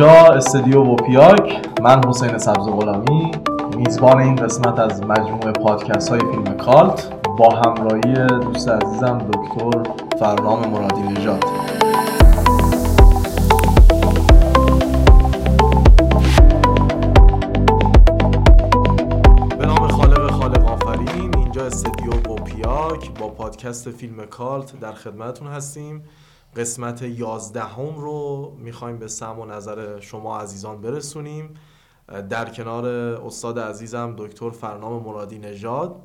اینجا استودیو وپیاک. من حسین سبز غلامی میزبان این قسمت از مجموعه پادکست های فیلم کالت با همراهی دوست عزیزم دکتر فرنام مرادی نژاد. به نام خالق خالق آفرین. اینجا استودیو وپیاک با پادکست فیلم کالت در خدمتتون هستیم. قسمت یازدهم رو می‌خوایم به سم و نظر شما عزیزان برسونیم. در کنار استاد عزیزم دکتر فرنام مرادی نژاد.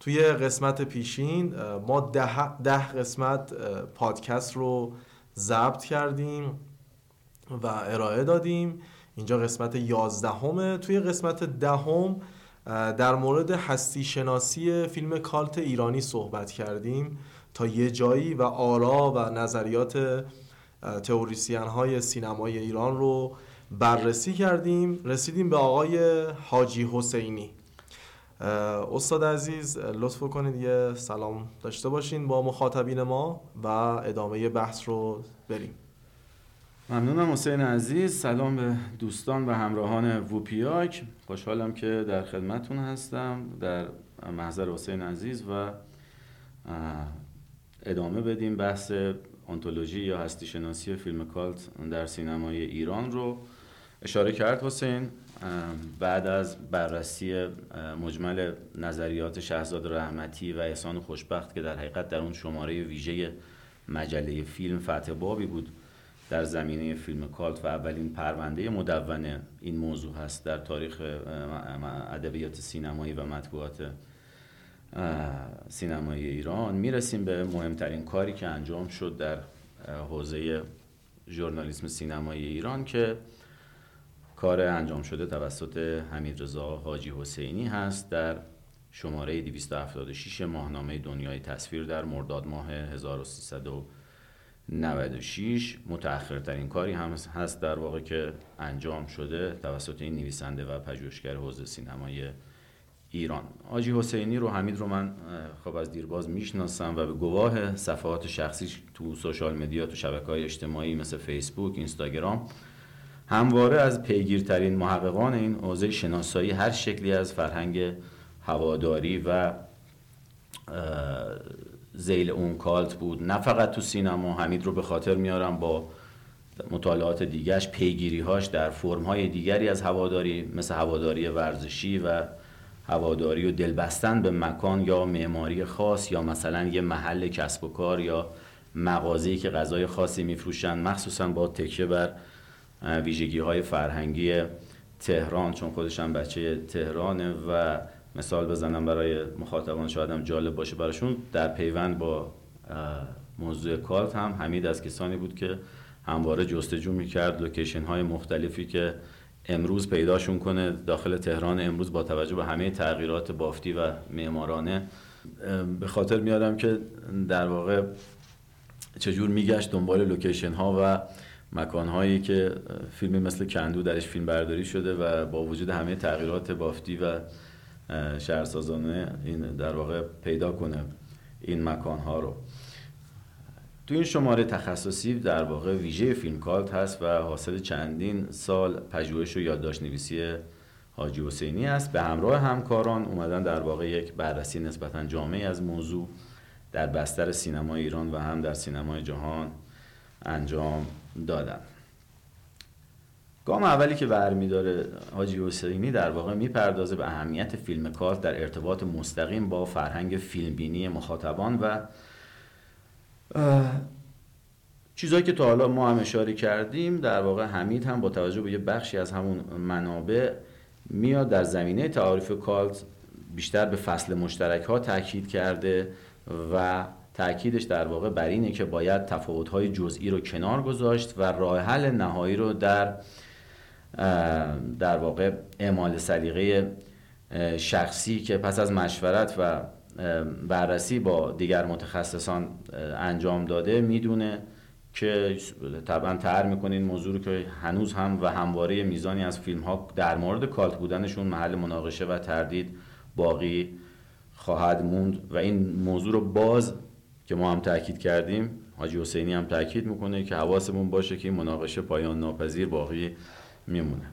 توی قسمت پیشین ما ده, ده قسمت پادکست رو ضبط کردیم و ارائه دادیم. اینجا قسمت یازدهمه. توی قسمت دهم در مورد هستی شناسی فیلم کالت ایرانی صحبت کردیم. تا یه جایی و آرا و نظریات تئوریسین های سینمای ایران رو بررسی کردیم رسیدیم به آقای حاجی حسینی. استاد عزیز لطف کنید یه سلام داشته باشین با مخاطبین ما و ادامه بحث رو بریم. ممنونم حسین عزیز. سلام به دوستان و همراهان ووپیاک. خوشحالم که در خدمتون هستم در محضر حسین عزیز و ادامه بدیم بحث انتولوژی یا هستی شناسی فیلم کالت در سینمای ایران رو اشاره کرد حسین بعد از بررسی مجمل نظریات شهزاد رحمتی و احسان خوشبخت که در حقیقت در اون شماره ویژه مجله فیلم فتح بابی بود در زمینه فیلم کالت و اولین پرونده مدون این موضوع هست در تاریخ ادبیات سینمایی و مطبوعات سینمای ایران. می‌رسیم به مهمترین کاری که انجام شد در حوزه ژورنالیسم سینمای ایران که کار انجام شده توسط حمید رضا حاجی حسینی هست در شماره 276 ماهنامه دنیای تصویر در مرداد ماه 1396 متأخرترین کاری هم هست در واقع که انجام شده توسط این نویسنده و پژوهشگر حوزه سینمای ایران. آجی حسینی رو حمید رو من خب از دیرباز می‌شناسم و به گواه صفحات شخصی تو سوشال مدیا تو شبکه های اجتماعی مثل فیسبوک اینستاگرام همواره از پیگیرترین محققان این حوزه شناسایی هر شکلی از فرهنگ هواداری و زیل اون کالت بود. نه فقط تو سینما حمید رو به خاطر میارم با مطالعات دیگرش پیگیریهاش در فرمهای دیگری از هواداری مثل هواداری ورزشی و هواداری و دلبستن به مکان یا معماری خاص یا مثلا یه محل کسب و کار یا مغازه‌ای که غذای خاصی میفروشن مخصوصا با تکیه بر ویژگی های فرهنگی تهران چون خودشم بچه تهرانه و مثال بزنم برای مخاطبان شاید هم جالب باشه براشون. در پیوند با موضوع کالت هم حمید از کسانی بود که همواره جستجو می‌کرد لوکیشن های مختلفی که امروز پیداشون کنه داخل تهران امروز با توجه به همه تغییرات بافتی و معمارانه به خاطر میارم که در واقع چجور میگشت دنبال لوکیشن ها و مکان هایی که فیلمی مثل کندو درش فیلم برداری شده و با وجود همه تغییرات بافتی و شهرسازانه این در واقع پیدا کنه این مکان ها رو. تو این شماره تخصصی در واقع ویژه فیلم کالت هست و حاصل چندین سال پژوهش و یادداشت نویسی حاجی حسینی است به همراه همکاران اومدن در واقع یک بررسی نسبتا جامعی از موضوع در بستر سینمای ایران و هم در سینمای جهان انجام دادن. گام اولی که برمیداره حاجی حسینی در واقع می‌پردازه به اهمیت فیلم کالت در ارتباط مستقیم با فرهنگ فیلمبینی مخاطبان و چیزهایی که تا حالا ما هم اشاره کردیم در واقع حمید هم با توجه به یه بخشی از همون منابع میاد در زمینه تعاریف کالت بیشتر به فصل مشترک ها تاکید کرده و تاکیدش در واقع بر اینه که باید تفاوت های جزئی رو کنار گذاشت و راه حل نهایی رو در در واقع اعمال سلیقه شخصی که پس از مشورت و بررسی با دیگر متخصصان انجام داده. می‌دونه که طبعا تر می‌کنه این موضوع که هنوز هم و همواره میزانی از فیلم ها در مورد کالت بودنشون محل مناقشه و تردید باقی خواهد موند. و این موضوع رو باز که ما هم تاکید کردیم حاجی حسینی هم تاکید می‌کنه که حواسمون باشه که این مناقشه پایان ناپذیر باقی میمونه.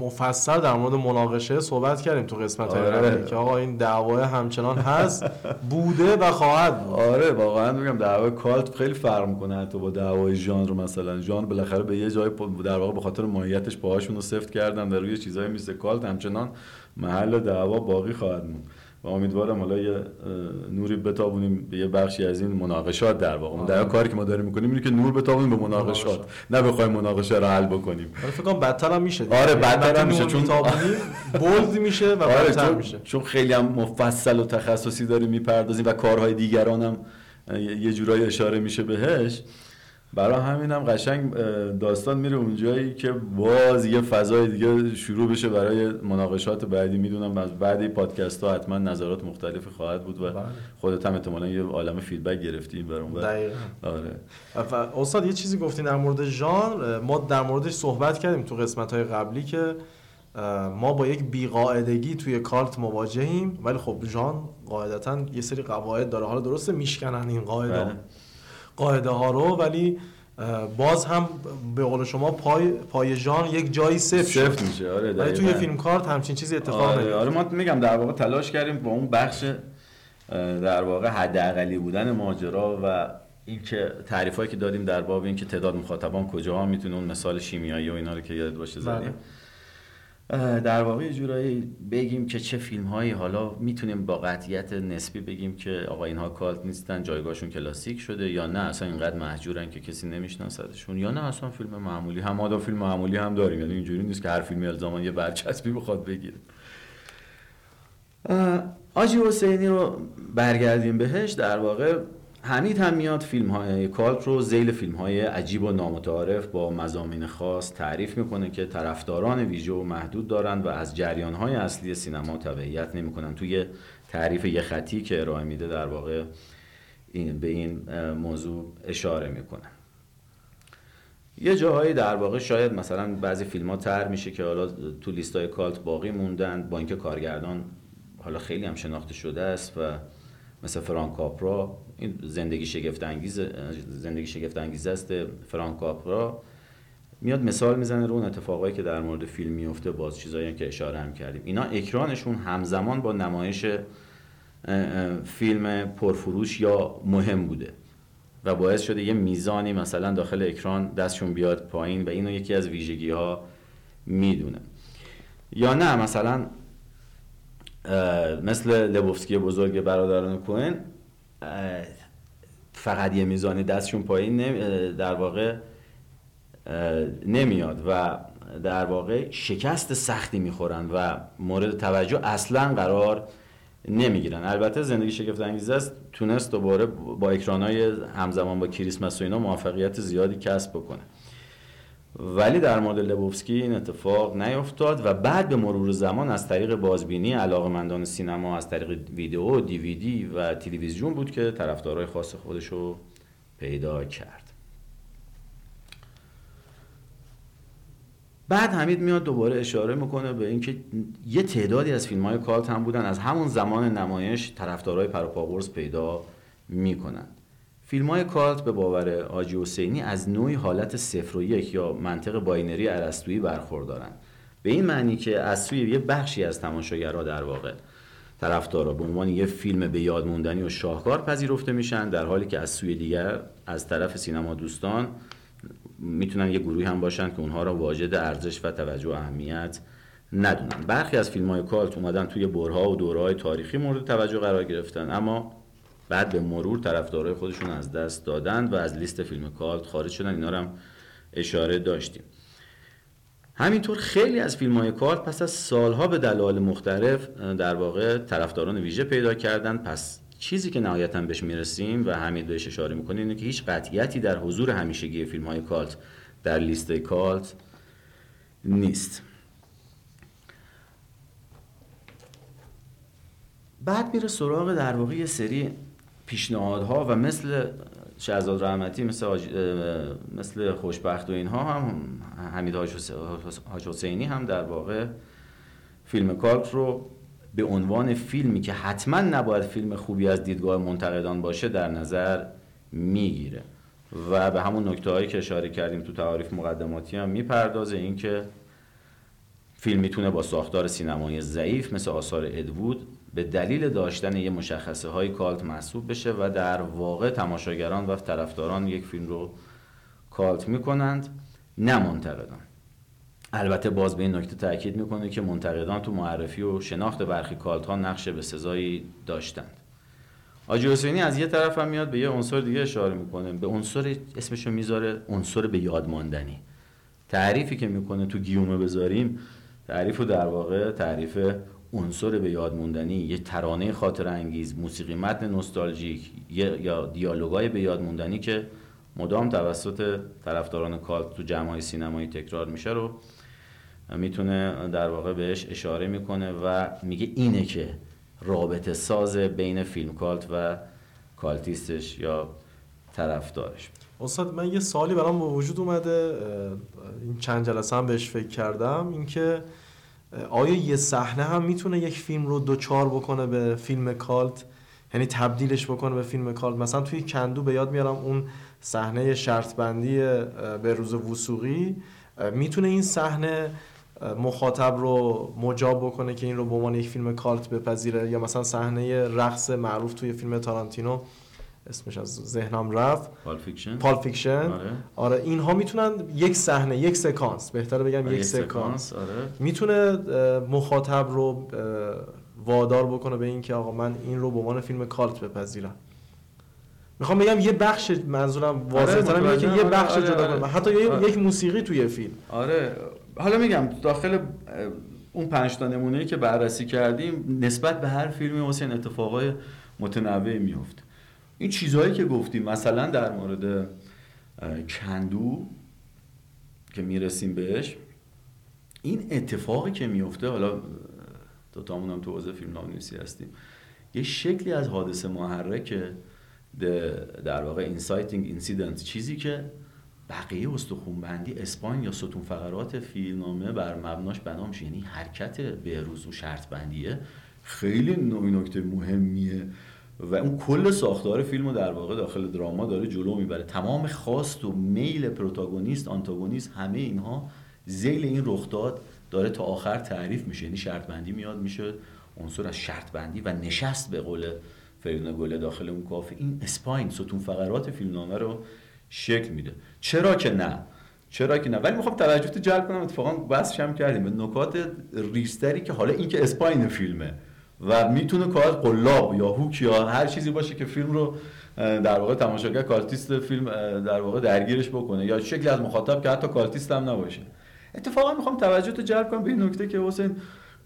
مفصل در مورد مناقشه صحبت کردیم تو قسمت آره. که آقا این دعوای همچنان هست بوده و خواهد بود. آره واقعا میگم دعوای کالت خیلی فرق می‌کنه حتی با دعوای ژانر مثلا. ژانر بالاخره به یه جای در واقع به خاطر ماهیتش پاهاشون رو سفت کردن در روی چیزای مثل کالت همچنان محل دعوا باقی خواهد موند. و امیدوارم حالا یه نوری بتابونیم به یه بخشی از این مناقشات در واقع. در کاری که ما داریم می‌کنیم اینه که نور بتابونیم به مناقشات. مناقشات. نه بخوایم مناقشه رو حل بکنیم. ولی فکر کنم بدتر هم میشه. آره، یعنی بدتر هم میشه، چون- بولد میشه و آره بدتر میشه. چون خیلی هم مفصل و تخصصی داریم می‌پردازیم و کارهای دیگران هم یه جورایی اشاره میشه بهش. برای همین هم قشنگ داستان میره اونجایی که باز یه فضای دیگه شروع بشه برای مناقشات بعدی. می‌دونم از بعد این پادکست ها حتما نظرات مختلفی خواهد بود و بله. خودت هم احتمالا یه عالم فیدبک گرفتیم برام دقیقاً. آره. و استاد یه چیزی گفتین در مورد ژانر ما در موردش صحبت کردیم تو قسمت های قبلی که ما با یک بیقاعدگی توی کالت مواجهیم ولی خب ژانر قاعدتا یه سری قواعد داره. حالا درسته میشکنن این قاعده بله. قاعده ها رو ولی باز هم به قول شما پای پای ژانر یک جایی صفر شد سفت میشه آره ولی توی. فیلم کارت همچین چیزی اتفاق آره, نمیفته آره ما میگم در واقع تلاش کردیم با اون بخش در واقع حداقلی بودن ماجرا و اینکه تعریفایی که دادیم در باب اینکه تعداد مخاطبان کجاها می‌تونه اون مثال شیمیایی و اینا رو که یاد باشه بله. زدیم در واقع جورایی بگیم که چه فیلم هایی حالا می‌تونیم با قطعیت نسبی بگیم که آقا اینها کالت نیستن جایگاهشون کلاسیک شده یا نه اصلا اینقدر محجورن که کسی نمیشناسدشون یا نه اصلا فیلم معمولی هم ما فیلم معمولی هم داریم. یعنی اینجوری نیست که هر فیلمی الزاما یه برچسبی بخواد بگیره. آجی حسینی رو برگردیم بهش. در واقع حمید هم میاد فیلم های کالت رو زیل فیلم های عجیب و نامتعارف با مزامین خاص تعریف می‌کنه که طرفداران ویژه و محدود دارند و از جریان های اصلی سینما تبعیت نمی‌کنن توی تعریف یه خطی که ارائه میده در واقع این به این موضوع اشاره می‌کنه. یه جاهایی در واقع شاید مثلا بعضی فیلم ها تر میشه که حالا تو لیست های کالت باقی موندن با اینکه کارگردان حالا خیلی هم شناخته شده است و مثل فرانک کاپرا این زندگی شگفت انگیز زندگی شگفت انگیز است فرانک کاپرا میاد مثال می‌زنه رو اون اتفاقایی که در مورد فیلم میفته باز چیزایی که اشاره هم کردیم. اینا اکرانشون همزمان با نمایش فیلم پرفروش یا مهم بوده و باعث شده یه میزانی مثلا داخل اکران دستشون بیاد پایین و اینو یکی از ویژگی ها می‌دونه. یا نه مثلا مثل لبوفسکی بزرگ برادران کوهن فقط یه میزانی دستشون پایین در واقع نمیاد و در واقع شکست سختی می‌خورن و مورد توجه اصلا قرار نمی‌گیرن. البته زندگی شگفت انگیز است. تونست دوباره با اکرانای همزمان با کریسمس و اینا موفقیت زیادی کسب بکنه. ولی در مورد لبوفسکی این اتفاق نیفتاد و بعد به مرور زمان از طریق بازبینی علاقمندان سینما از طریق ویدیو دیویدی و تلویزیون بود که طرفدارای خاص خودشو پیدا کرد. بعد حمید میاد دوباره اشاره می‌کنه به اینکه یه تعدادی از فیلم های کالت هم بودن. از همون زمان نمایش طرفدارای پروپاقرص پیدا می‌کنن. فیلم های کالت به باور آجی حسینی از نوعی حالت صفر و یک یا منطق binary ارسطویی برخوردارن. به این معنی که از سوی یه بخشی از تماشاگرها در واقع طرفدارا به عنوان یه فیلم به یاد موندنی و شاهکار پذیرفته میشن در حالی که از سوی دیگر از طرف سینما دوستان می‌تونن یه گروهی هم باشن که اونها را واجد ارزش و توجه و اهمیت ندونن. برخی از فیلم های کالت اومدن توی برها و دورهای تاریخی مورد توجه قرار گرفتن اما بعد به مرور طرفدارای خودشون از دست دادن و از لیست فیلم کالت خارج شدن اینا هم اشاره داشتیم. همینطور خیلی از فیلم های کالت پس از سالها به دلایل مختلف در واقع طرفداران ویژه پیدا کردن. پس چیزی که نهایتا بهش می‌رسیم و حمید بهش اشاره می‌کنه اینه که هیچ قطعیتی در حضور همیشگی فیلم های کالت در لیست کالت نیست. بعد میره سراغ در واقع یه سری پیشنهادها و مثل شهزاد رحمتی مثل. مثل خوشبخت و اینها هم حمید حاج حسینی هم در واقع فیلم کالت رو به عنوان فیلمی که حتما نباید فیلم خوبی از دیدگاه منتقدان باشه در نظر می‌گیره و به همون نکته هایی که اشاره کردیم تو تعاریف مقدماتی هم می‌پردازه اینکه فیلم می‌تونه با ساختار سینمایی ضعیف مثل آثار ادوود به دلیل داشتن یه مشخصه های کالت محسوب بشه و در واقع تماشاگران و طرفداران یک فیلم رو کالت می‌کنند نه منتقدان. البته باز به این نکته تاکید می‌کنه که منتقدان تو معرفی و شناخت برخی کالت ها نقش به سزایی داشتند. آجی حسینی از یه طرف هم میاد به یه عنصر دیگه اشاره می‌کنه. به عنصر اسمشو می‌ذاره عنصر به یاد ماندنی. تعریفی که می‌کنه تو گیومه بذاریم تعریف در واقع تعریف عنصر به یاد موندنی یه ترانه خاطر انگیز موسیقی متن نوستالژیک یا دیالوگای به یاد موندنی که مدام توسط طرفداران کالت تو جمعهای سینمایی تکرار میشه رو می‌تونه در واقع بهش اشاره می‌کنه و میگه اینه که رابطه ساز بین فیلم کالت و کالتیستش یا طرفدارش. استاد من یه سالی برام به وجود اومده این چند جلسه هم بهش فکر کردم اینکه آیا یه صحنه هم می‌تونه یک فیلم رو دوچار بکنه به فیلم کالت؟ یعنی تبدیلش بکنه به فیلم کالت؟ مثلا توی کندو به یاد میارم اون صحنه شرط بندی به روز وسوقی می‌تونه این صحنه مخاطب رو مجاب بکنه که این رو به عنوان یک فیلم کالت بپذیره؟ یا مثلا صحنه رقص معروف توی فیلم تارانتینو اسمش از ذهنم رفت Pulp Fiction Pulp Fiction آره. آره اینها می‌تونن یک صحنه یک سکانس بهتره بگم آره، یک سکانس سکانس، آره. می‌تونه مخاطب رو وادار بکنه به اینکه آقا من این رو به عنوان فیلم کالت بپذیرم می‌خوام بگم یه بخش منظورم واضح ترم اینه که یه. بخش آره، جدا آره. کنه حتی آره. یک موسیقی توی فیلم آره حالا میگم داخل اون پنج تا نمونه‌ای که بررسی کردیم نسبت به هر فیلمی حسین اتفاقای متنوعی میفته این چیزهایی که گفتیم مثلا در مورد کندو که می‌رسیم بهش این اتفاقی که میفته حالا دوتامون هم تو حوزه فیلم‌نامه‌نویسی هستیم یه شکلی از حادثه محرکه در واقع inciting incident چیزی که بقیه استخونبندی اسپاین یا ستون فقرات فیلمنامه بر مبناش بنا میشه. یعنی حرکت بهروز و شرط بندیه خیلی نکته مهمیه. و اون کل ساختار فیلم رو در واقع داخل دراما داره جلو می‌بره. تمام خواست و میل پروتاگونیست آنتاگونیست همه اینها زیل این رخداد داره تا آخر تعریف میشه. یعنی شرط بندی میاد میشه عنصر از شرط بندی و نشست به قول فریدون گله داخل اون کافه. این اسپاین ستون فقرات فیلمنامه رو شکل میده. چرا که نه؟ چرا که نه؟ ولی می‌خوام توجهت جلب کنم. اتفاقا بحثش هم کردیم. به نکات ریزتری که حالا این که spine فیلمه. و می‌تونه کار قلاب یا hook یا هر چیزی باشه که فیلم رو در واقع تماشاگر cultist فیلم در واقع درگیرش بکنه یا شکلی از مخاطب که حتی cultist هم نباشه. اتفاقا می‌خوام توجهت جلب کنم به این نکته که حسین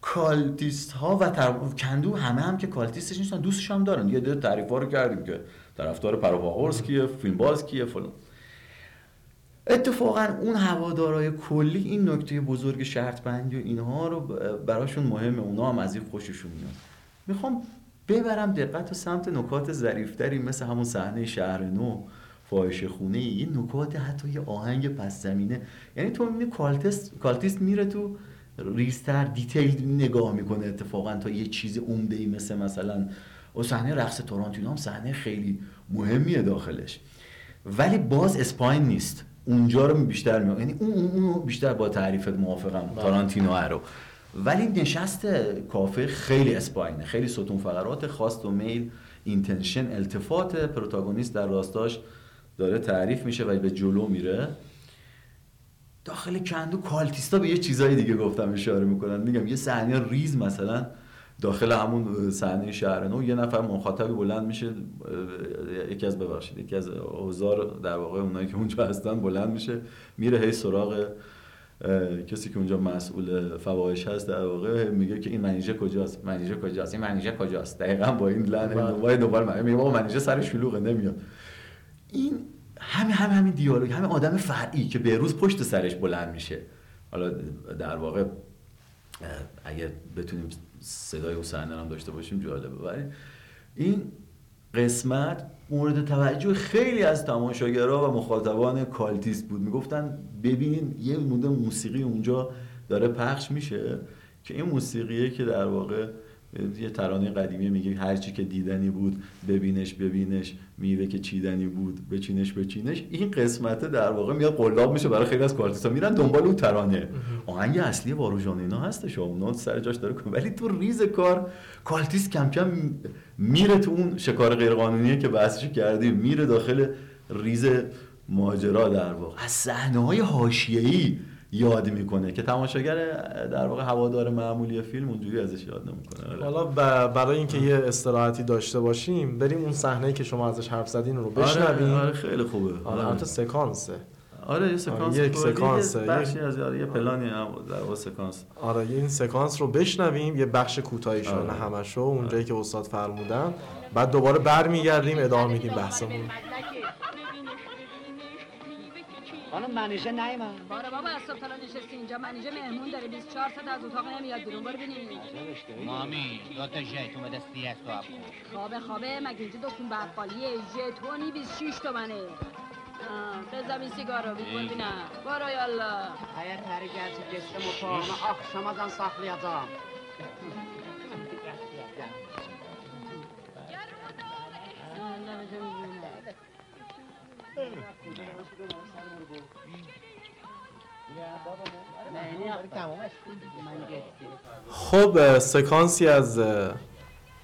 cultist ها و تر... کندو همه هم که cultist ش نیستن دوستش هم دارن. یه ده تعریف رو کردیم که طرفدار پروپاقرص کیه فیلم باز کیه فلان. اتفاقا اون هوادارای کلی این نکته بزرگ شرط بندی و اینها رو براشون مهمه. اونا هم از این خوششون میاد. می‌خوام ببرم دقت و سمت نکات ظریفتری مثل همون صحنه شهر نو فاحشه خونه یه نکات حتی یه آهنگ پس زمینه. یعنی تو می‌بینی cultist cultist میره تو ریزتر detail نگاه می‌کنه اتفاقا تا یه چیز عمده ای مثل مثلا و صحنه رقص تارانتینو هم صحنه خیلی مهمیه داخلش. ولی باز spine نیست. اونجا رو بیشتر می یعنی اون اون اونو بیشتر با تعریفت موافقم تارانتینو رو ولی نشست کافه خیلی spine ه خیلی ستون فقرات خواست و میل intention التفات protagonist در راستاش داره تعریف میشه و به جلو میره. داخل کندو cultist ا به یه چیزای دیگه گفتم اشاره می‌کنن. میگم یه صحنه ریز مثلا داخل همون صحنه شهر نو یه نفر مخاطبی بلند میشه یکی از ببخشید یکی از اوزار در واقع اونایی که اونجا هستن بلند میشه میره هی سراغ کسی که اونجا مسئول فواحش هست در واقع میگه که این منیژه کجاست؟ منیژه کجاست؟ این منیژه کجاست؟ دقیقا با این لحن بله. دنبال من میگه بابا منیژه سر شلوغه نمیاد. این همین همین همین دیالوگ همین آدم فرعی که به روز پشت سرش بلند میشه. حالا در واقع اگه بتونیم صدای اون هم داشته باشیم جالبه. ولی این قسمت مورد توجه خیلی از تماشاگرها و مخاطبان کالتیست بود. می‌گفتن ببینین یه مورد موسیقی اونجا داره پخش میشه که این موسیقیه که در واقع یه ترانه قدیمی میگه هر چی که دیدنی بود ببینش ببینش. میوه که چیدنی بود بچینش بچینش. این قسمت در واقع میاد قلاب میشه برای خیلی از کارتیستا. میرن دنبال اون ترانه. آهنگ اصلی واروژان اینا هستش. اون سر جاش داره ولی تو ریز کار cultist کم کم میره تو اون شکار غیرقانونی که بحثش کردیم. میره داخل ریز ماجرا در واقع. از صحنه های حاشیه‌ای یاد می‌کنه که تماشاگر در واقع هوادار معمولی فیلم اونجوری ازش یاد نمی‌کنه. آره. حالا برای اینکه یه استراحتی داشته باشیم بریم اون صحنه که شما ازش حرف زدین رو بشنویم آره, آره خیلی خوبه. آره البته سکانسه. آره یه سکانس یک سکانس بخشی از یه پلانی هم در واقع سکانس. آره این سکانس رو بشنویم یه بخش کوتاهی شو نه همشو اونجایی که استاد فرمودن. بعد دوباره برمیگردیم ادامه میدیم بحثمون. خانم منیژه نیما باره بابا از صبح تا نشستی اینجا. منیژه مهمون داره. 24 ساعت از اتاق نمیاد بیرون. برو ببینیم. مامی دو تا ژتون بده سی اس خوابه خوابه. مگه اینجا دکون بقالیه ژتونی 26 تومنه. بزم این سیگار رو ببینم برو یالا Eğer teri gelse geçsem otağıma akşamadan saklayacağım. خب سکانسی از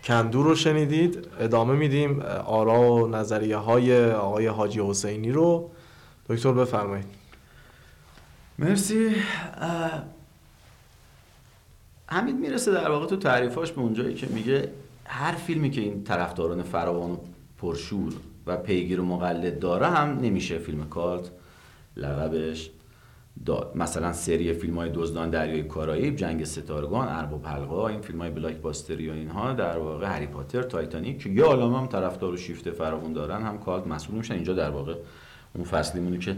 کندو رو شنیدید. ادامه میدیم آرا و نظریه های آقای حاجی حسینی رو. دکتر بفرمایید. مرسی. حمید می‌رسه در واقع تو تعریفاش به اونجایی که میگه هر فیلمی که این طرفداران فراوان و پرشور و پیگیر و مقلد داره هم نمیشه فیلم cult لقبش داد مثلا سری فیلم های دزدان دریای کارائیب جنگ ستارگان ارباب حلقه این فیلم های blockbuster ی و اینها در واقع هری پاتر تایتانیک که یه عالم هم طرفدار و شیفته فراوون دارن هم cult محسوب میشن. اینجا در واقع اون فصلیمونی که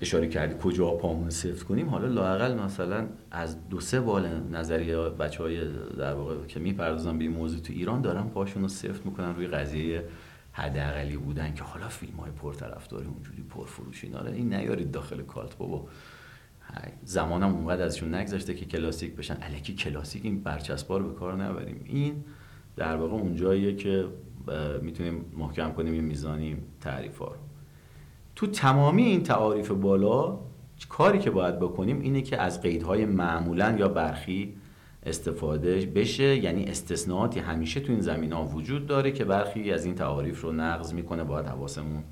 اشاره کردی کجا پامون سفت کنیم. حالا لاقل مثلا از دو سه بال نظریه بچه های در واقع که می‌پردازن به این موضوع تو ایران دارن پاشون رو سفت می‌کنن روی قضیه حداقلی بودن که حالا فیلم های پرطرفداری اونجوری پرفروش اینا این نیارید داخل کالت بابا. زمانم اونقدر ازشون نگذشته که کلاسیک بشن. الکی کلاسیک این برچسبا رو به کار نبریم. این در واقع اونجاییه که می‌تونیم محکم کنیم این میزانیم تعریف ها رو. تو تمامی این تعاریف بالا کاری که باید بکنیم اینه که از قیدهای معمولا یا برخی استفاده بشه یعنی استثناءاتی همیشه تو این زمین ها وجود داره که برخی از این تعاریف رو نقض می‌کنه باید حواسمون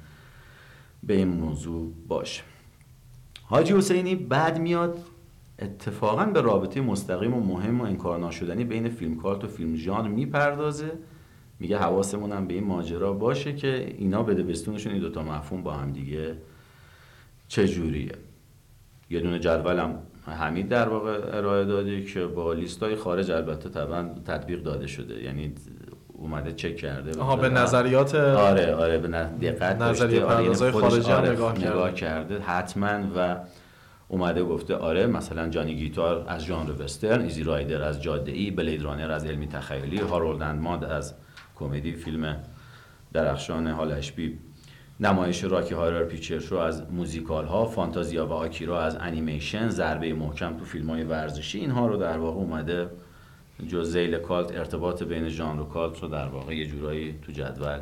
به این موضوع باشه. حاجی حسینی بعد میاد اتفاقا به رابطه مستقیم و مهم و انکار ناشدنی بین فیلم کارت و فیلم ژانر می‌پردازه. میگه حواسمون هم به این ماجرا باشه که اینا بده بستونشون این دوتا مفهوم با هم دیگه چجوریه یه دونه جدولم حمید در واقع ارائه داده که با لیستای خارج البته طبعا تطبیق داده شده. یعنی اومده چک کرده. آها به نظریات آره آره به دقت نظریه آره یعنی خارجی آره نگاه, نگاه کرده. حتما و اومده گفته آره مثلا جانی گیتار از ژانر وسترن ایزی رایدر از جاده ای بلید رانر از علمی تخیلی هارولد ماد از کمدی فیلم درخشان هال اشبی نمایش راکی هارر پیچر رو از موزیکال ها فانتازیا و آکیرا از انیمیشن ضربه محکم تو فیلم های ورزشی اینها رو در واقع اومده جز زیل کالت ارتباط بین ژانر و کالت رو در واقع یه جورایی تو جدول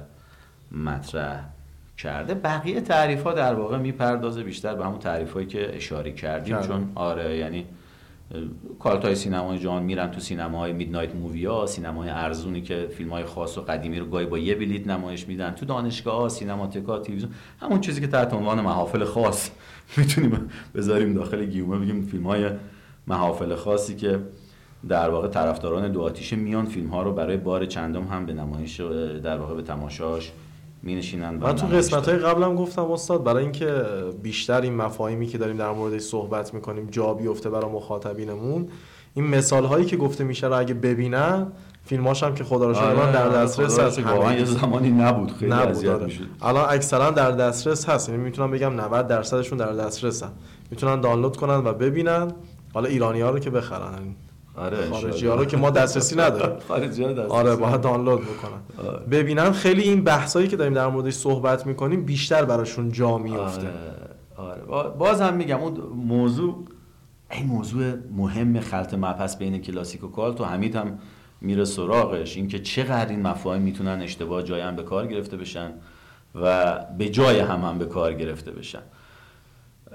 مطرح کرده. بقیه تعریف ها در واقع می‌پردازه بیشتر به همون تعریف هایی که اشاره کردیم چون آره یعنی کالت های سینمای جان میرن تو سینماهای میدنایت مووی ها سینمای ارزونی که فیلم های خاص و قدیمی رو گاهی با یه بلیت نمایش میدن. تو دانشگاه ها سینماتکا تلویزیون همون چیزی که تحت عنوان محافل خاص. می‌تونیم بذاریم داخل گیومه بگیم فیلم های محافل خاصی که در واقع طرفداران دو آتیشه میان فیلم ها رو برای بار چندم هم به نمایش در واقع به تماشاش می نشینن من تو قسمت های قبلم گفتم استاد برای اینکه بیشتر این مفاهیمی که داریم در موردش صحبت می‌کنیم جا بیفته برای مخاطبینمون این مثال هایی که گفته میشه رو اگه ببینن فیلماش هم که خدا رو آره در دسترس هست واقعا یه زمانی نبود خیلی نبود آره. الان اکثرا در دسترس هست یعنی می‌تونم بگم 90 درصدشون در دسترسن. می‌تونن دانلود کنن و ببینن. حالا ایرانی ها رو که بخرن. آره خارجی ها رو که ما دسترسی نداریم خارجی ها دسترسی آره باید دانلود بکنن آره. ببینن خیلی این بحثایی که داریم در موردش صحبت می‌کنیم بیشتر براشون جا میفته آره. آره. باز هم میگم اون موضوع این موضوع مهم خلط مبحث بین کلاسیک و کالت و حمید هم میره سراغش اینکه چقدر این مفاهیم می‌تونن اشتباه جای هم به کار گرفته بشن و به جای هم هم به کار گرفته بشن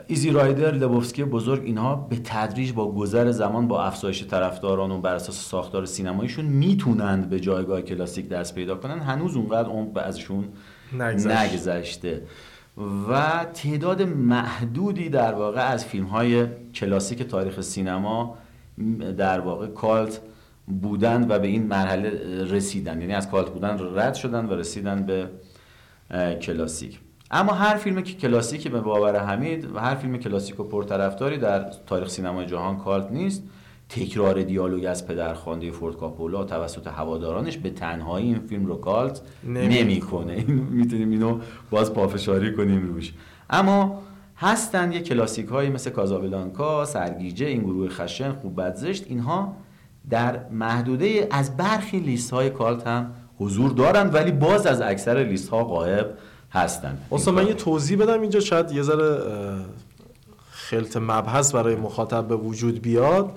ایزی رایدر لبوفسکی بزرگ اینها به تدریج با گذر زمان با افزایش طرفداران و بر اساس ساختار سینماییشون می‌تونند به جایگاه کلاسیک دست پیدا کنن. هنوز اونقدر عمق ازشون نگذشت. نگذشته. و تعداد محدودی در واقع از فیلم های کلاسیک تاریخ سینما در واقع کالت بودن و به این مرحله رسیدن یعنی از کالت بودن رد شدن و رسیدن به کلاسیک. اما هر فیلم که کلاسیکی به باور حمید و هر فیلم کلاسیک و پرطرفداری در تاریخ سینمای جهان کالت نیست تکرار دیالوگ از پدرخوانده فورد کاپولا توسط هوادارانش به تنهایی این فیلم رو کالت نمی- نمی‌کنه. این می‌تونیم اینو باز پافشاری کنیم روش. اما هستن یه کلاسیک هایی مثل کازابلانکا سرگیجه این گروه خشن خوب بد زشت اینها در محدوده از برخی لیست های کالت هم حضور دارند ولی باز از اکثر لیست ها غایب هستند اصلا من یه توضیح بدم اینجا شاید یه ذره خلط مبحث برای مخاطب به وجود بیاد.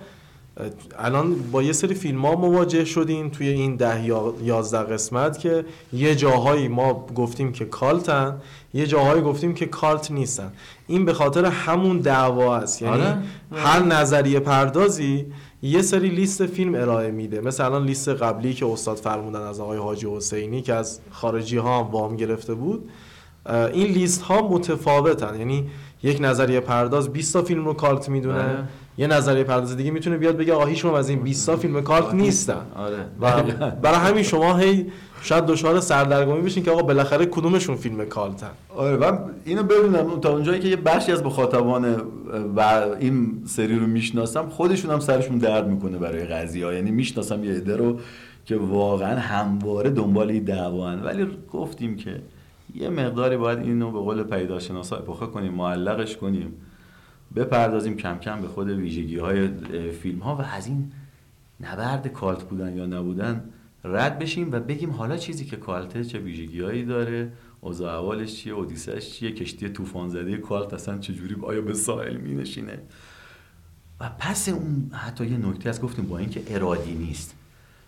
الان با یه سری فیلم ها مواجه شدیم توی این ده یا یازده قسمت که یه جاهایی ما گفتیم که کالتن یه جاهایی گفتیم که کالت نیستن. این به خاطر همون دعوا است. یعنی آره. هر نظریه پردازی یه سری لیست فیلم ارائه میده. مثل الان لیست قبلی که استاد فرمودن از آقای حاجی حسینی که از خارجی ها هم وام گرفته بود این لیست ها متفاوتن. یعنی یک نظریه پرداز 20 تا فیلم رو کالت می‌دونه. بله. یه نظریه پرداز دیگه می‌تونه بیاد بگه آقا هیچ از این 20 تا فیلم کالت نیستن. آره. و برای همین شما هی شاید دچار سردرگمی بشین که آقا بالاخره کدومشون فیلم کالتن آره من اینو ببینم. تا اونجایی که یه بخشی از مخاطبان و این سری رو می‌شناسم خودشون هم سرشون درد می‌کنه برای قضیه ها یعنی می‌شناسم یه عده رو که واقعا همواره دنبال این دعوان. ولی گفتیم که یه مقداری باید اینو به قول پیداشناسا اپوخه کنیم معلقش کنیم. بپردازیم کم کم به خود ویژگی های فیلم ها و از این نبرد کالت بودن یا نبودن رد بشیم و بگیم حالا چیزی که کالته چه ویژگیهایی داره اوضاع احوالش چیه اودیسهش چیه کشتی طوفان زده کالت اصلا چجوری آیا به ساحل می نشینه و پس اون حتی یه نکته از گفتیم با اینکه ارادی نیست.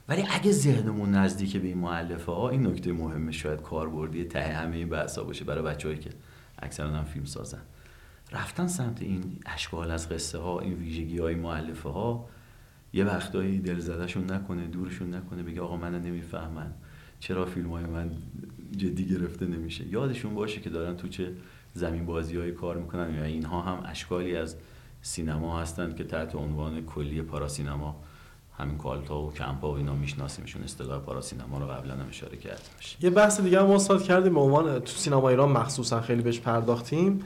ولی اگه ذهنمون نزدیک به این مؤلفه ها این نکته مهمه شاید کاربردی ته همه این بحثا باشه برای بچه‌هایی که اکثرا هم فیلم سازن. رفتن سمت این اشکال از قصه ها این ویژگی های مؤلفه ها یه وقتایی دلزدهشون نکنه دورشون نکنه بگه آقا منو نمی‌فهمن. چرا فیلم های من جدی گرفته نمیشه؟ یادشون باشه که دارن تو چه زمین بازی های کار می‌کنن یا اینها هم اشکالی از سینما هستند که تحت عنوان کلی پاراسینما همین کالتا و کمپا و اینا میشناسیمشون. اصطلاح پاراسینما رو قبلا هم اشاره کردیم یه بحث دیگه هم استاد کردیم به عنوان تو سینما ایران مخصوصا خیلی بهش پرداختیم.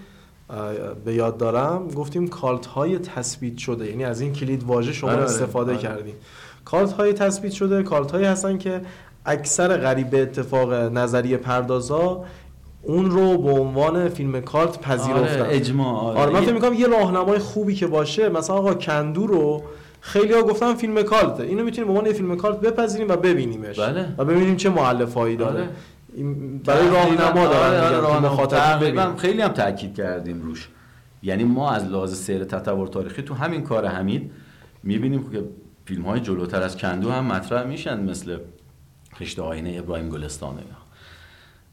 به یاد دارم گفتیم کالت های تثبیت شده یعنی از این کلید واژه شما آره، آره، استفاده آره. کردیم. کالت های تثبیت شده کالت هایی هستن که اکثر غریب اتفاق نظریه پردازا اون رو به عنوان فیلم کالت پذیرفتن. آره اجماع آره, آره من فکر می‌کنم یه راهنمای خوبی که باشه مثلا آقا کندو رو خیلی ها گفتن فیلم کالته. اینو می‌تونیم به عنوان فیلم کالت بپذیریم و ببینیمش. بله. و ببینیم چه مؤلفه‌ای داره. آره. برای راهنما دارن آره، راهنما. مخاطب. خیلی هم تاکید کردیم روش یعنی ما از لحاظ سیر تطور تاریخی تو همین کار حمید می‌بینیم که فیلم های جلوتر از کندو هم مطرح میشن مثل خشت آینه ابراهیم گلستان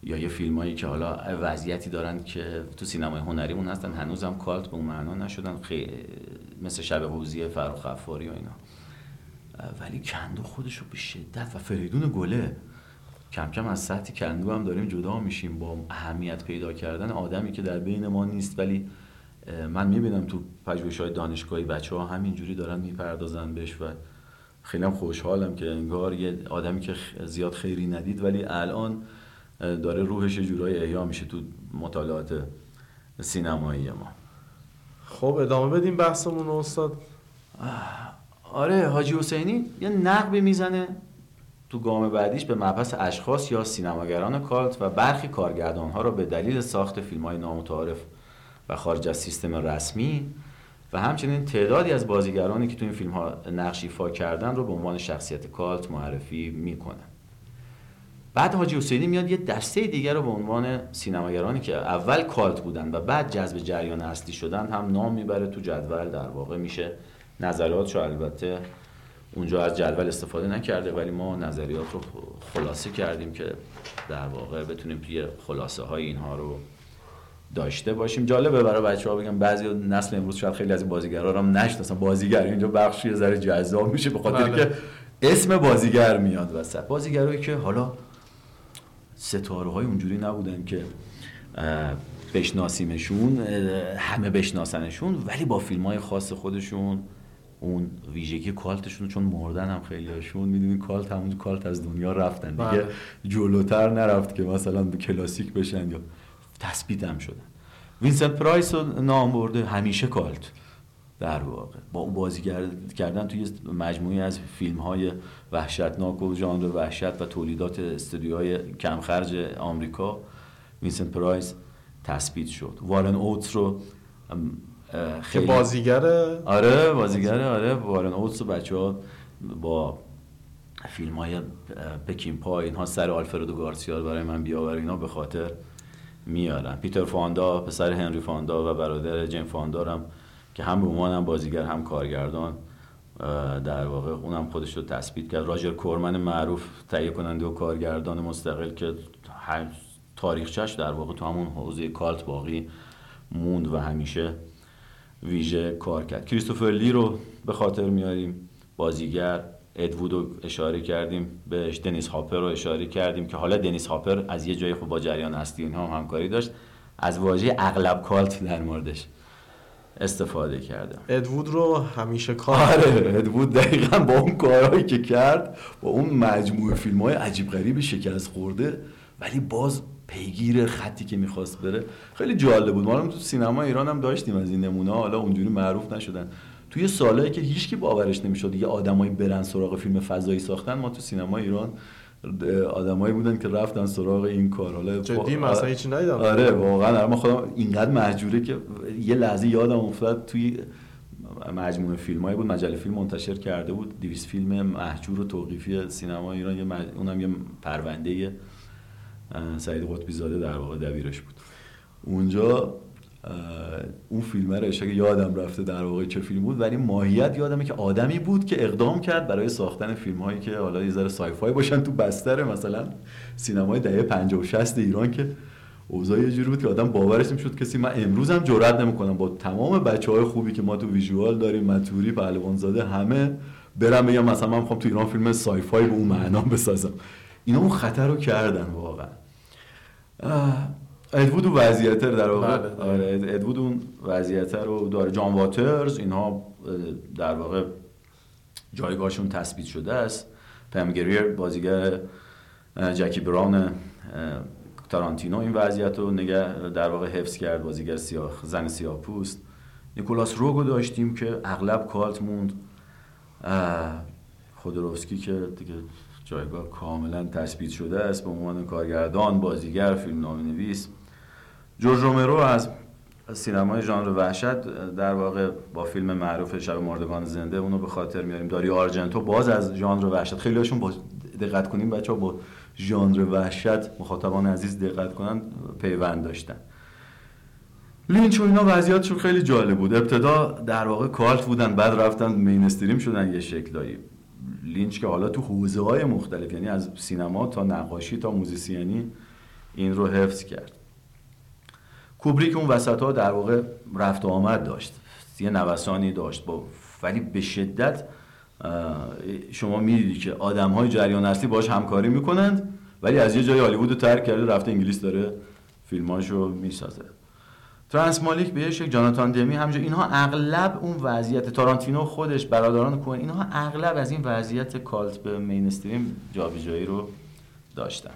یا یه فیلم هایی که حالا وضعیتی دارن که تو سینمای هنریمون هستن هنوز هم کالت به اون معنا نشدن خیلی مثل شب قوزی فرخ و اینا ولی کندو خودش رو به شدت و فریدون گله کم کم از سطح کندو هم داریم جدا میشیم با اهمیت پیدا کردن آدمی که در بین ما نیست. ولی من می‌بینم تو پژوهش های دانشگاهی بچه ها همینجوری دارن می‌پردازن بهش و خیلی هم خوشحالم که انگار یه آدمی که زیاد خیری ندید ولی الان داره روحش یه جورایی احیا میشه تو مطالعات سینمایی ما. خب ادامه بدیم بحثمون استاد. آره حاجی حسینی یه نقبی می‌زنه. تو گام بعدیش به مبحث اشخاص یا سینماگران کالت و برخی کارگردان ها را به دلیل ساخت فیلم های نامتعارف و خارج از سیستم رسمی و همچنین تعدادی از بازیگرانی که تو این فیلم ها نقش ایفا کردن رو به عنوان شخصیت کالت معرفی می‌کنه بعد حاجی حسینی میاد یه دسته دیگر رو به عنوان سینماگرانی که اول کالت بودن و بعد جذب جریان اصلی شدن هم نام می‌بره تو جدول در واقع میشه نظراتشو البته اونجا از جدول استفاده نکرده ولی ما نظریات رو خلاصه کردیم که در واقع بتونیم توی خلاصه های اینها رو داشته باشیم. جالبه برای بچه ها بگم بعضی نسل امروز شاید خیلی از این بازیگرا رو هم نشناسن. بازیگر اینجا بخشی یه ذره جذاب میشه به خاطر بله. که اسم بازیگر میاد وسط. بازیگرایی که حالا ستاره های اونجوری نبودن که بشناسیمشون همه بشناسنشون ولی با فیلم های خاص خودشون اون ویژگی cult شون چون مردن هم خیلی هاشون می‌دونی cult همون cult از دنیا رفتن. دیگه بله. جلوتر نرفت که مثلا کلاسیک بشن یا تثبیت هم شدن. وینسنت پرایس رو نام برده همیشه cult. در واقع. با او بازی کرد- کردن توی مجموعی از فیلم های وحشتناک و ژانر وحشت و تولیدات استودیوهای کمخرج آمریکا وینسنت پرایس تثبیت شد. وارن اوتس رو که خیلی بازیگر آره بازیگره آره. وارن اوتس بچه ها با فیلم های پکین پا ی اینها سر آلفردو گارسیا برای من بیاور اینا به خاطر میارن. پیتر فاندا پسر هنری فاندا و برادر جیم فاندا هم که هم به عنوان هم بازیگر هم کارگردان در واقع اونم خودش رو تثبیت کرد. راجر کورمن معروف تهیه کننده و کارگردان مستقل که هر تاریخچش در واقع تو همون حوزه کالت باقی موند و همیشه ویژه کار کرد. کریستوفر لی رو به خاطر میاریم بازیگر ادوود رو اشاره کردیم بهش دنیس هاپر رو اشاره کردیم که حالا دنیس هاپر از یه جای خوب با جریان هستی اینها هم همکاری داشت. از واژه اغلب کالت در موردش استفاده کردم ادوود رو همیشه کار آره ادوود دقیقا با اون کارهایی که کرد با اون مجموعه فیلم های عجیب غریب شکست خورده ولی باز پیگیر خطی که می‌خواست بره. خیلی جالب بود. ما هم تو سینما ایران هم داشتیم از این نمونه حالا اونجوری معروف نشدن. توی سالهایی که هیچکی باورش نمی‌شد دیگه آدمایی برن سراغ فیلم فضایی ساختن ما تو سینما ایران آدمایی بودن که رفتن سراغ این کار. حالا جدی؟ من اصلا هیچی ندیدم. آره واقعا. من خودم اینقدر محجوره که یه لحظه یادم افتاد توی مجموعه فیلم بود. مجله فیلم منتشر کرده بود. 200 فیلم محجور و توقیفی سینما ایران. یه مج... اونم یه پرونده سعید قطبی زاده در واقع دبیرش بود. اونجا اون فیلم رو اشاره یادم رفته در واقع چه فیلم بود ولی ماهیت یادمه که آدمی بود که اقدام کرد برای ساختن فیلم هایی که حالا یه ذره سایفای باشن تو بستر مثلا سینمای دهه 50 و 60 ایران که اوضاع یه جوری بود که آدم باورش نمی‌شد کسی من امروز هم جرئت نمی‌کنم. با تمام بچه های خوبی که ما تو ویژوال داریم متوری پهلوان زاده همه برم بگم مثلا من می‌خوام تو ایران فیلم سایفای به اون معنا بسازم. اینا اون خطر رو کردن واقعا. ادوود اون وضعیت رو در واقع بله. آره ادوود اون وضعیت رو داره. جان واترز اینها در واقع جایگاهشون تثبیت شده است. پم گریر بازیگر جکی براون تارانتینو این وضعیت رو نگه در واقع حفظ کرد. بازیگر سیاه زن سیاه پوست نیکولاس روگو داشتیم که اغلب کالت موند. خودروفسکی که دیگه جایگاه کاملا تثبیت شده است. به عنوان کارگردان بازیگر فیلم نویس جورج رومرو از سینمای ژانر وحشت در واقع با فیلم معروف شب مردگان زنده اونو به خاطر میاریم داری آرژنتو باز از ژانر وحشت. خیلی هاشون دقت کنیم بچه با ژانر وحشت مخاطبان عزیز دقت کنن پیوند داشتن. لینچ و اینا وضعیتشون خیلی جالب بود. ابتدا در واقع cult بودن بعد رفتن mainstream شدن یه شکلایی. لینچ که حالا تو حوزه های مختلف یعنی از سینما تا نقاشی تا موزیسینی این رو حفظ کرد. کوبریک اون وسط ها در واقع رفت و آمد داشت. یه نوسانی داشت با ولی به شدت شما می‌دیدی که آدم های جریان اصلی باش همکاری می‌کنند ولی از یه جای هالیوود رو ترک کرده رفته انگلیس داره فیلماشو می‌سازه. ترانس مالیک به یک جاناتان دمی همینجا اینها اغلب اون وضعیت تارانتینو خودش برادران کوهن اینها اغلب از این وضعیت کالت به مینستریم جابجایی رو داشتن.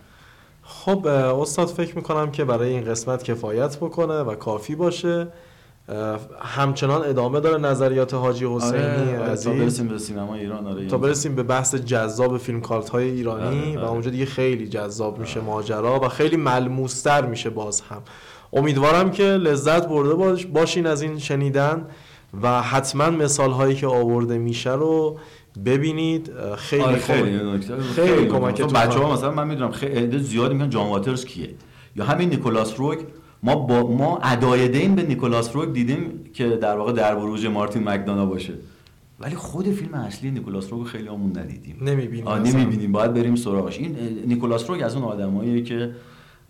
خب استاد فکر می‌کنم که برای این قسمت کفایت بکنه و کافی باشه. همچنان ادامه داره نظریات حاجی حسینی آره، آره، تا برسیم به سینما ایران آره تا برسیم به بحث جذاب فیلم کالت های ایرانی آره، و آره. اونجا دیگه خیلی جذاب میشه ماجرا و خیلی ملموستر میشه باز هم. امیدوارم که لذت برده باش باشین از این شنیدن و حتما مثال هایی که آورده میشه رو ببینید. خیلی آره خیلی. خیلی خیلی بچه ها. مثلا من می‌دونم خیلی زیاد میگن جان واترز کیه؟ یا همین نیکولاس روگ ما با ما ادای دین به نیکولاس روگ دیدیم که در واقع در بروج مارتین مکدانا باشه. ولی خود فیلم اصلی نیکولاس روگ خیلی همون ندیدیم نمی‌بینیم نمی‌بینیم. باید بریم سراغش. این نیکولاس روگ از اون آدماییه که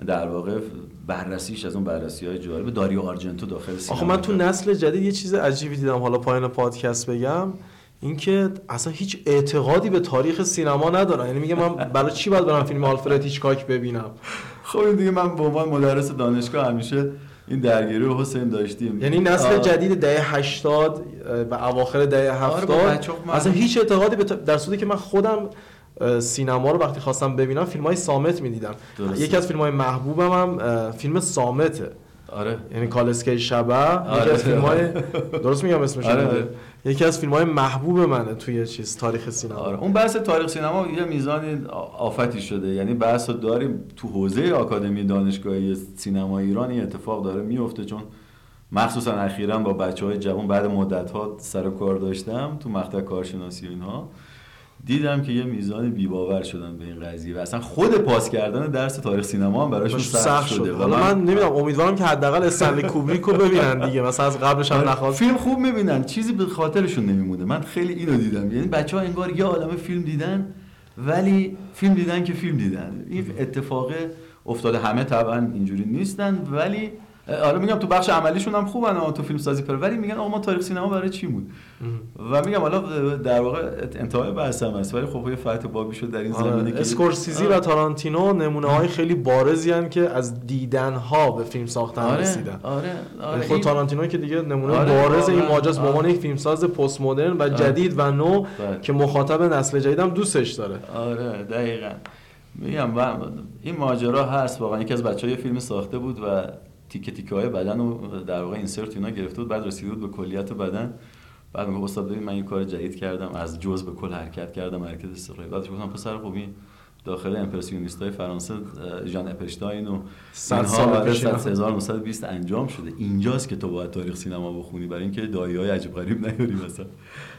در واقع بررسیش از اون بررسی های جالب. داریو آرژنتو داخل سینما آخه من تو. نسل جدید یه چیز عجیبی دیدم. حالا پایان پادکست بگم. اینکه اصلا هیچ اعتقادی به تاریخ سینما ندارن. یعنی میگه من برای چی باید برم فیلم آلفرد هیچکاک ببینم؟ خب این دیگه من به عنوان مدرس دانشگاه همیشه این درگیری رو حسین داشتیم. یعنی نسل آه. جدید دهه 80 و اواخر دهه آره، با 70 بچه‌ها من- اصلا هیچ اعتقادی به تا- در صورتی که من خودم سینما رو وقتی خواستم ببینم فیلم های سامت می‌دیدم. یکی از فیلم های محبوبم هم فیلم سامته آره یعنی کالسکه شبه آره. یکی از فیلم های درست میگم اسمش آره،؟ آره. یکی از فیلم های محبوب منه توی چیز تاریخ سینما آره اون بحث تاریخ سینما یه میزانی آفتی شده یعنی بحث رو داریم تو حوزه آکادمی دانشگاهی سینما ایران این اتفاق داره میفته چون مخصوصا اخیرا با بچه های جوان بعد مدت ها سر کار داشتم تو مقطع کارشناسی و اینها دیدم که یه میزان بیباور شدن به این قضیه و اصلا خود پاس کردن درس تاریخ سینما هم براشون سخت شده. و حالا من نمی‌دونم امیدوارم که حداقل استنلی کوبریک رو ببینن دیگه. مثلا از قبلش هم نخواست. فیلم خوب می‌بینن چیزی به خاطرشون نمیمونه. من خیلی اینو دیدم. یعنی بچه ها انگار یه عالمه فیلم دیدن ولی فیلم دیدن که فیلم دیدن. این اتفاق افتاده. همه طبعا اینجوری نیستن ولی آره میگم تو بخش عملیشون هم خوبن تو فیلم سازی پر ولی میگن آقا ما تاریخ سینما برای چی بود و میگم حالا در واقع انتهای بحثم هست ولی خب یه فتح بابی شد در این زمینه آره. که اسکورسیزی و تارانتینو نمونه های خیلی بارزی هن که از دیدن ها به فیلم ساختن آره رسیدن آره آره خود این- تارانتینو که دیگه نمونه آره، بارز این واقعا. ماجراست به عنوان آره. یک فیلمساز پست مدرن و جدید و نو بله. که مخاطب نسل جدیدم دوستش داره آره دقیقا میگم این ماجرا هست واقعا یکی از بچه های فیلم ساخته بود و تیکه تیکه های بدن رو در واقع اینسرت اینا گرفته بود بعد رسیده بود به کلیت بدن. بعد میگه استاد ببین من یه کار جدید کردم از جز به کل حرکت کردم حرکت استقلال بعد گفتم پسر خوب این داخل امپرسیونیست های فرانسه ژان اپشتاین و اینها سال آره، اینا. 1920 انجام شده. اینجاست که تو باید تاریخ سینما بخونی برای اینکه دایی های عجیب غریب نیاری مثلا.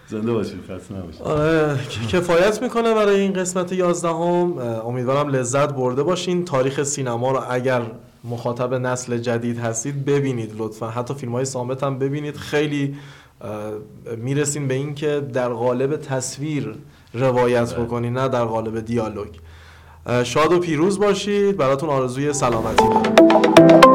زنده باشید خسته نباشید. آره کفایت می‌کنه برای این قسمت 11 هم امیدوارم لذت برده باشین. تاریخ سینما رو اگر مخاطب نسل جدید هستید ببینید لطفا. حتی فیلم های سامت هم ببینید. خیلی اه، می‌رسیم به این که در قالب تصویر روایت بله. بکنید نه در قالب دیالوگ. شاد و پیروز باشید. براتون آرزوی سلامتی دارم.